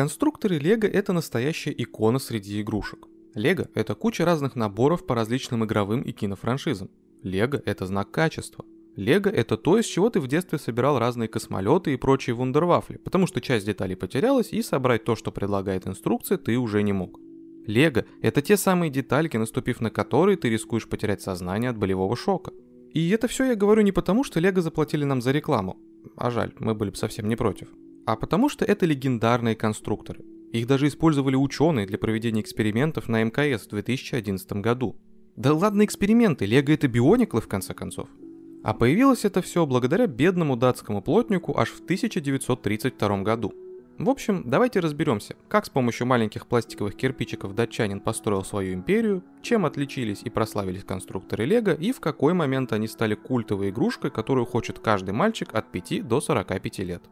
Конструкторы Лего это настоящая икона среди игрушек. Лего это куча разных наборов по различным игровым и кинофраншизам. Лего это знак качества. Лего это то, из чего ты в детстве собирал разные космолеты и прочие вундервафли, потому что часть деталей потерялась и собрать то, что предлагает инструкция, ты уже не мог. Лего – это те самые детальки, наступив на которые ты рискуешь потерять сознание от болевого шока. И это все я говорю не потому, что Лего заплатили нам за рекламу, а жаль, мы были бы совсем не против, а потому что это легендарные конструкторы. Их даже использовали ученые для проведения экспериментов на МКС в 2011 году. Да ладно эксперименты, Лего это биониклы в конце концов. А появилось это все благодаря бедному датскому плотнику аж в 1932 году. В общем, давайте разберемся, как с помощью маленьких пластиковых кирпичиков датчанин построил свою империю, чем отличились и прославились конструкторы Лего и в какой момент они стали культовой игрушкой, которую хочет каждый мальчик от 5 до 45 лет.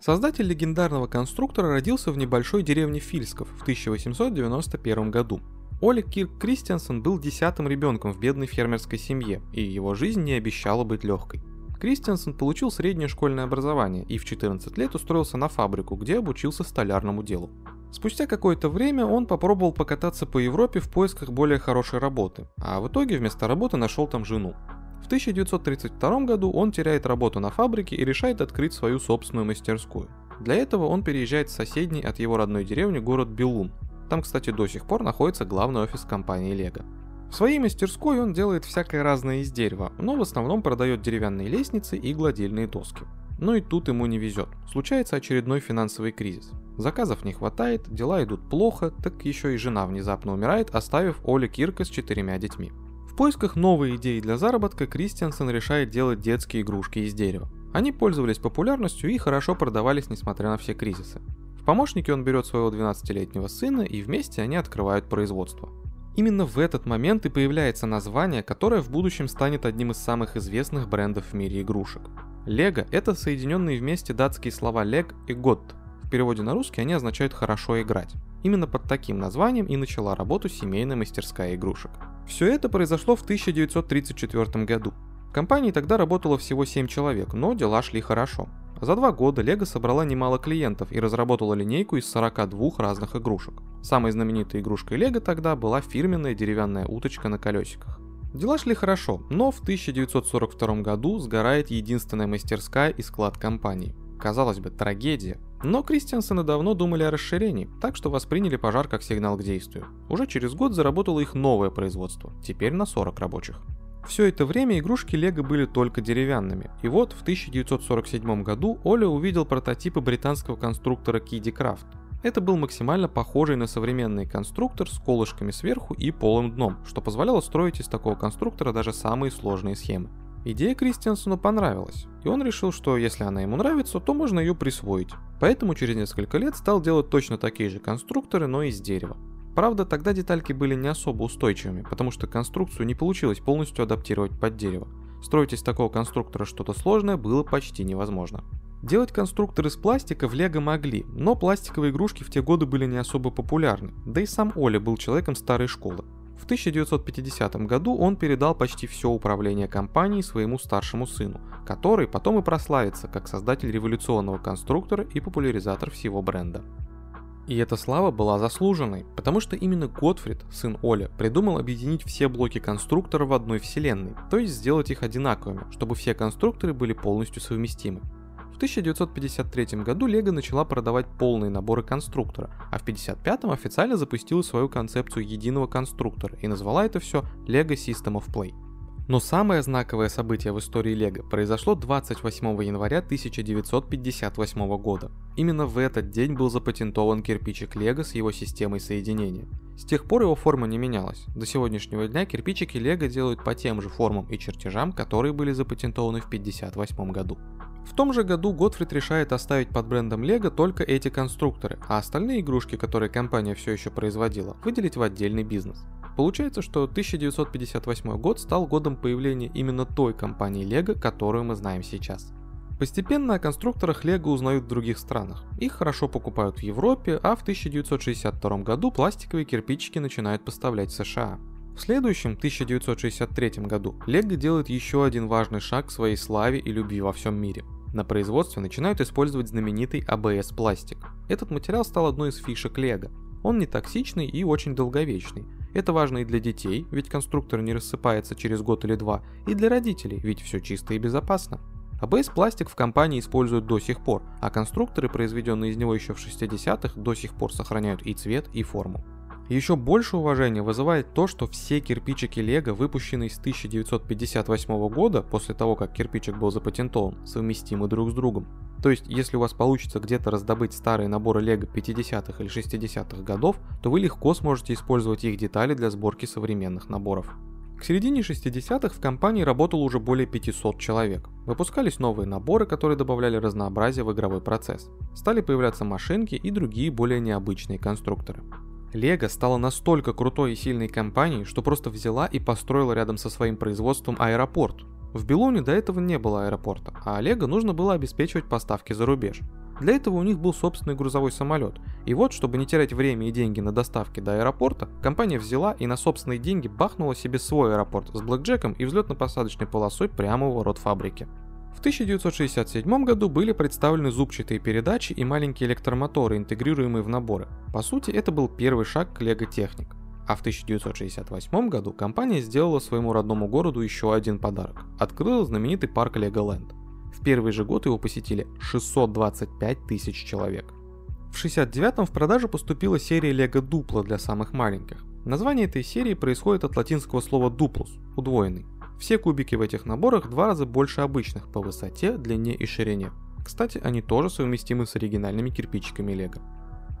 Создатель легендарного конструктора родился в небольшой деревне Фильсков в 1891 году. Олег Кирк Кристиансен был десятым ребенком в бедной фермерской семье, и его жизнь не обещала быть легкой. Кристиансен получил среднее школьное образование и в 14 лет устроился на фабрику, где обучился столярному делу. Спустя какое-то время он попробовал покататься по Европе в поисках более хорошей работы, а в итоге вместо работы нашел там жену. В 1932 году он теряет работу на фабрике и решает открыть свою собственную мастерскую. Для этого он переезжает в соседний от его родной деревни город Белун, там, кстати, до сих пор находится главный офис компании Lego. В своей мастерской он делает всякое разное из дерева, но в основном продает деревянные лестницы и гладильные доски. Но и тут ему не везет. Случается очередной финансовый кризис. Заказов не хватает, дела идут плохо, так еще и жена внезапно умирает, оставив Оли Кирка с четырьмя детьми. В поисках новой идеи для заработка Кристиансен решает делать детские игрушки из дерева. Они пользовались популярностью и хорошо продавались, несмотря на все кризисы помощники он берет своего 12-летнего сына, и вместе они открывают производство. Именно в этот момент и появляется название, которое в будущем станет одним из самых известных брендов в мире игрушек. Лего – это соединенные вместе датские слова «лег» и «год». В переводе на русский они означают «хорошо играть». Именно под таким названием и начала работу семейная мастерская игрушек. Все это произошло в 1934 году. В компании тогда работало всего 7 человек, но дела шли хорошо. За два года Lego собрала немало клиентов и разработала линейку из 42 разных игрушек. Самой знаменитой игрушкой Lego тогда была фирменная деревянная уточка на колесиках. Дела шли хорошо, но в 1942 году сгорает единственная мастерская и склад компании. Казалось бы, трагедия. Но Кристиансены давно думали о расширении, так что восприняли пожар как сигнал к действию. Уже через год заработало их новое производство, теперь на 40 рабочих. Все это время игрушки Лего были только деревянными. И вот в 1947 году Оля увидел прототипы британского конструктора Kiddy Craft. Это был максимально похожий на современный конструктор с колышками сверху и полым дном, что позволяло строить из такого конструктора даже самые сложные схемы. Идея Кристиансону понравилась, и он решил, что если она ему нравится, то можно ее присвоить. Поэтому через несколько лет стал делать точно такие же конструкторы, но из дерева. Правда, тогда детальки были не особо устойчивыми, потому что конструкцию не получилось полностью адаптировать под дерево. Строить из такого конструктора что-то сложное было почти невозможно. Делать конструктор из пластика в Лего могли, но пластиковые игрушки в те годы были не особо популярны, да и сам Оля был человеком старой школы. В 1950 году он передал почти все управление компанией своему старшему сыну, который потом и прославится как создатель революционного конструктора и популяризатор всего бренда. И эта слава была заслуженной, потому что именно Готфрид, сын Оля, придумал объединить все блоки конструктора в одной вселенной, то есть сделать их одинаковыми, чтобы все конструкторы были полностью совместимы. В 1953 году Lego начала продавать полные наборы конструктора, а в 1955 официально запустила свою концепцию единого конструктора и назвала это все Lego System of Play – но самое знаковое событие в истории Лего произошло 28 января 1958 года. Именно в этот день был запатентован кирпичик Лего с его системой соединения. С тех пор его форма не менялась. До сегодняшнего дня кирпичики Лего делают по тем же формам и чертежам, которые были запатентованы в 1958 году. В том же году Готфрид решает оставить под брендом Lego только эти конструкторы, а остальные игрушки, которые компания все еще производила, выделить в отдельный бизнес. Получается, что 1958 год стал годом появления именно той компании Lego, которую мы знаем сейчас. Постепенно о конструкторах Lego узнают в других странах. Их хорошо покупают в Европе, а в 1962 году пластиковые кирпичики начинают поставлять в США. В следующем, 1963 году, Lego делает еще один важный шаг к своей славе и любви во всем мире. На производстве начинают использовать знаменитый ABS пластик. Этот материал стал одной из фишек Лего. Он не токсичный и очень долговечный. Это важно и для детей, ведь конструктор не рассыпается через год или два, и для родителей, ведь все чисто и безопасно. ABS пластик в компании используют до сих пор, а конструкторы, произведенные из него еще в 60-х, до сих пор сохраняют и цвет, и форму. Еще больше уважения вызывает то, что все кирпичики Лего, выпущенные с 1958 года, после того, как кирпичик был запатентован, совместимы друг с другом. То есть, если у вас получится где-то раздобыть старые наборы Лего 50-х или 60-х годов, то вы легко сможете использовать их детали для сборки современных наборов. К середине 60-х в компании работало уже более 500 человек. Выпускались новые наборы, которые добавляли разнообразие в игровой процесс. Стали появляться машинки и другие более необычные конструкторы. Лего стала настолько крутой и сильной компанией, что просто взяла и построила рядом со своим производством аэропорт. В Белуне до этого не было аэропорта, а Лего нужно было обеспечивать поставки за рубеж. Для этого у них был собственный грузовой самолет. И вот, чтобы не терять время и деньги на доставки до аэропорта, компания взяла и на собственные деньги бахнула себе свой аэропорт с блэкджеком и взлетно-посадочной полосой прямо у ворот фабрики. В 1967 году были представлены зубчатые передачи и маленькие электромоторы, интегрируемые в наборы. По сути, это был первый шаг к Technic. А в 1968 году компания сделала своему родному городу еще один подарок. Открыла знаменитый парк Legoland. В первый же год его посетили 625 тысяч человек. В 69-м в продажу поступила серия Lego Duplo для самых маленьких. Название этой серии происходит от латинского слова duplus – удвоенный. Все кубики в этих наборах в два раза больше обычных по высоте, длине и ширине. Кстати, они тоже совместимы с оригинальными кирпичиками Лего.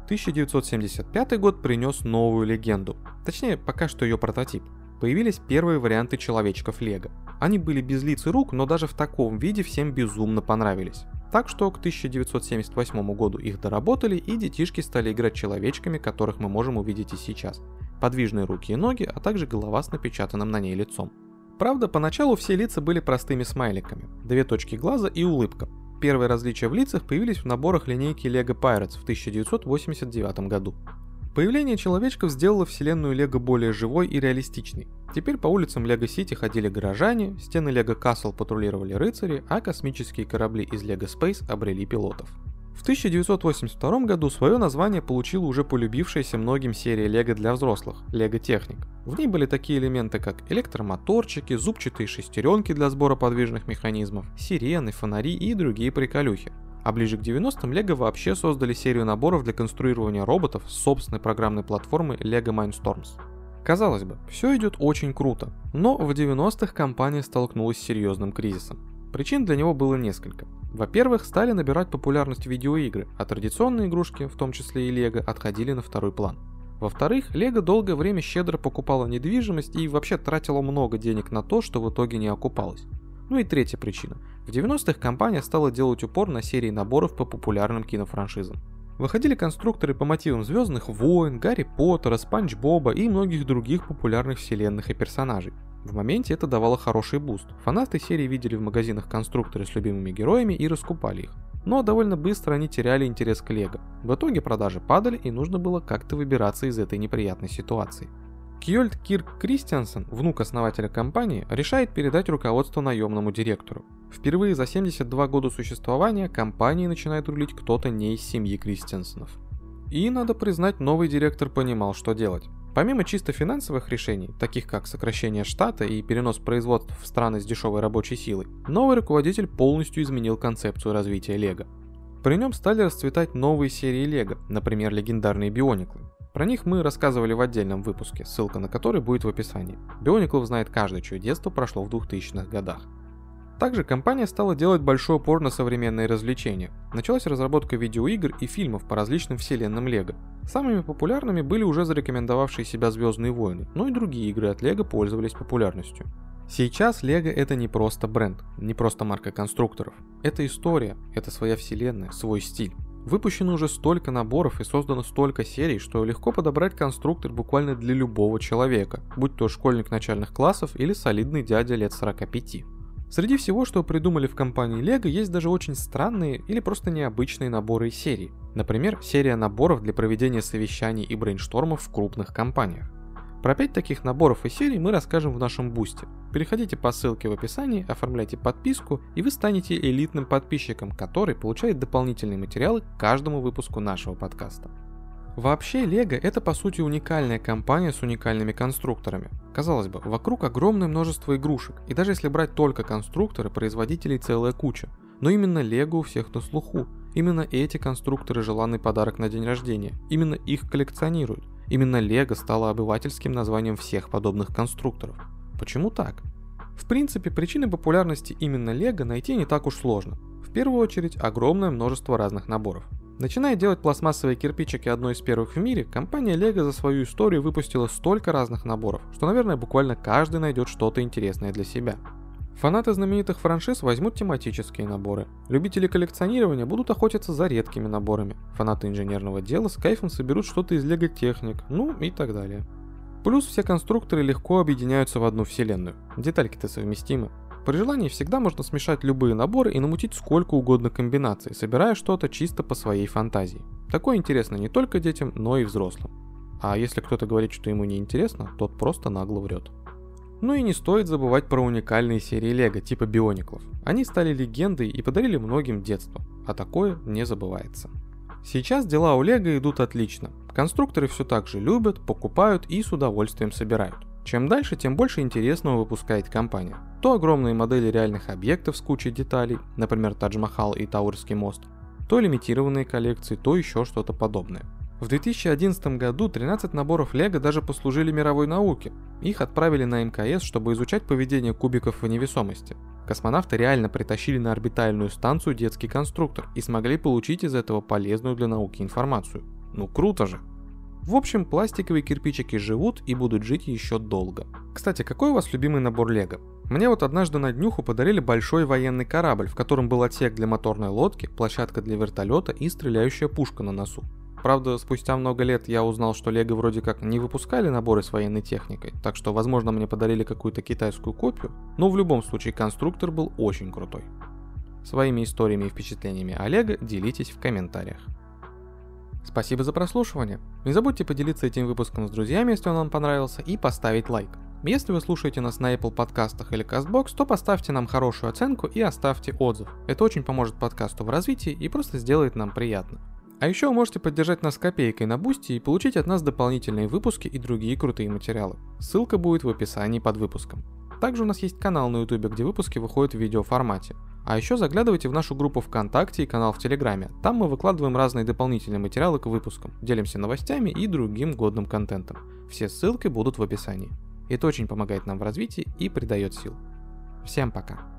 1975 год принес новую легенду, точнее пока что ее прототип. Появились первые варианты человечков Лего. Они были без лиц и рук, но даже в таком виде всем безумно понравились. Так что к 1978 году их доработали и детишки стали играть человечками, которых мы можем увидеть и сейчас. Подвижные руки и ноги, а также голова с напечатанным на ней лицом. Правда, поначалу все лица были простыми смайликами, две точки глаза и улыбка. Первые различия в лицах появились в наборах линейки Lego Pirates в 1989 году. Появление человечков сделало вселенную Лего более живой и реалистичной. Теперь по улицам Лего Сити ходили горожане, стены Лего Касл патрулировали рыцари, а космические корабли из Лего Space обрели пилотов. В 1982 году свое название получила уже полюбившаяся многим серия Лего для взрослых – Лего Техник. В ней были такие элементы, как электромоторчики, зубчатые шестеренки для сбора подвижных механизмов, сирены, фонари и другие приколюхи. А ближе к 90-м Лего вообще создали серию наборов для конструирования роботов с собственной программной платформой Lego Mindstorms. Казалось бы, все идет очень круто, но в 90-х компания столкнулась с серьезным кризисом. Причин для него было несколько. Во-первых, стали набирать популярность видеоигры, а традиционные игрушки, в том числе и Лего, отходили на второй план. Во-вторых, Лего долгое время щедро покупала недвижимость и вообще тратила много денег на то, что в итоге не окупалось. Ну и третья причина. В 90-х компания стала делать упор на серии наборов по популярным кинофраншизам. Выходили конструкторы по мотивам Звездных войн, Гарри Поттера, Спанч Боба и многих других популярных вселенных и персонажей. В моменте это давало хороший буст. Фанаты серии видели в магазинах конструкторы с любимыми героями и раскупали их. Но довольно быстро они теряли интерес к Лего. В итоге продажи падали и нужно было как-то выбираться из этой неприятной ситуации. Кьольд Кирк Кристиансен, внук основателя компании, решает передать руководство наемному директору. Впервые за 72 года существования компании начинает рулить кто-то не из семьи Кристиансенов. И, надо признать, новый директор понимал, что делать. Помимо чисто финансовых решений, таких как сокращение штата и перенос производств в страны с дешевой рабочей силой, новый руководитель полностью изменил концепцию развития Лего. При нем стали расцветать новые серии Лего, например, легендарные Биониклы. Про них мы рассказывали в отдельном выпуске, ссылка на который будет в описании. Биониклов знает каждый, чье детство прошло в 2000-х годах. Также компания стала делать большой упор на современные развлечения. Началась разработка видеоигр и фильмов по различным вселенным Лего. Самыми популярными были уже зарекомендовавшие себя Звездные войны, но и другие игры от Лего пользовались популярностью. Сейчас Лего это не просто бренд, не просто марка конструкторов. Это история, это своя вселенная, свой стиль. Выпущено уже столько наборов и создано столько серий, что легко подобрать конструктор буквально для любого человека, будь то школьник начальных классов или солидный дядя лет 45. Среди всего, что придумали в компании LEGO, есть даже очень странные или просто необычные наборы из серии. Например, серия наборов для проведения совещаний и брейнштормов в крупных компаниях. Про 5 таких наборов и серий мы расскажем в нашем бусте. Переходите по ссылке в описании, оформляйте подписку, и вы станете элитным подписчиком, который получает дополнительные материалы к каждому выпуску нашего подкаста. Вообще, Лего это по сути уникальная компания с уникальными конструкторами. Казалось бы, вокруг огромное множество игрушек, и даже если брать только конструкторы, производителей целая куча. Но именно Лего у всех на слуху. Именно эти конструкторы желанный подарок на день рождения. Именно их коллекционируют. Именно Лего стало обывательским названием всех подобных конструкторов. Почему так? В принципе, причины популярности именно Лего найти не так уж сложно. В первую очередь, огромное множество разных наборов. Начиная делать пластмассовые кирпичики одной из первых в мире, компания Lego за свою историю выпустила столько разных наборов, что, наверное, буквально каждый найдет что-то интересное для себя. Фанаты знаменитых франшиз возьмут тематические наборы. Любители коллекционирования будут охотиться за редкими наборами. Фанаты инженерного дела с кайфом соберут что-то из Лего Техник, ну и так далее. Плюс все конструкторы легко объединяются в одну вселенную. Детальки-то совместимы. При желании всегда можно смешать любые наборы и намутить сколько угодно комбинаций, собирая что-то чисто по своей фантазии. Такое интересно не только детям, но и взрослым. А если кто-то говорит, что ему не интересно, тот просто нагло врет. Ну и не стоит забывать про уникальные серии Лего типа Биониклов. Они стали легендой и подарили многим детство, а такое не забывается. Сейчас дела у Лего идут отлично. Конструкторы все так же любят, покупают и с удовольствием собирают. Чем дальше, тем больше интересного выпускает компания. То огромные модели реальных объектов с кучей деталей, например Тадж-Махал и Таурский мост, то лимитированные коллекции, то еще что-то подобное. В 2011 году 13 наборов Лего даже послужили мировой науке. Их отправили на МКС, чтобы изучать поведение кубиков в невесомости. Космонавты реально притащили на орбитальную станцию детский конструктор и смогли получить из этого полезную для науки информацию. Ну круто же! В общем, пластиковые кирпичики живут и будут жить еще долго. Кстати, какой у вас любимый набор Лего? Мне вот однажды на днюху подарили большой военный корабль, в котором был отсек для моторной лодки, площадка для вертолета и стреляющая пушка на носу. Правда, спустя много лет я узнал, что Лего вроде как не выпускали наборы с военной техникой, так что, возможно, мне подарили какую-то китайскую копию, но в любом случае конструктор был очень крутой. Своими историями и впечатлениями о Лего делитесь в комментариях. Спасибо за прослушивание. Не забудьте поделиться этим выпуском с друзьями, если он вам понравился, и поставить лайк. Если вы слушаете нас на Apple подкастах или CastBox, то поставьте нам хорошую оценку и оставьте отзыв. Это очень поможет подкасту в развитии и просто сделает нам приятно. А еще вы можете поддержать нас копейкой на Boosty и получить от нас дополнительные выпуски и другие крутые материалы. Ссылка будет в описании под выпуском. Также у нас есть канал на YouTube, где выпуски выходят в видеоформате. А еще заглядывайте в нашу группу ВКонтакте и канал в Телеграме. Там мы выкладываем разные дополнительные материалы к выпускам, делимся новостями и другим годным контентом. Все ссылки будут в описании. Это очень помогает нам в развитии и придает сил. Всем пока!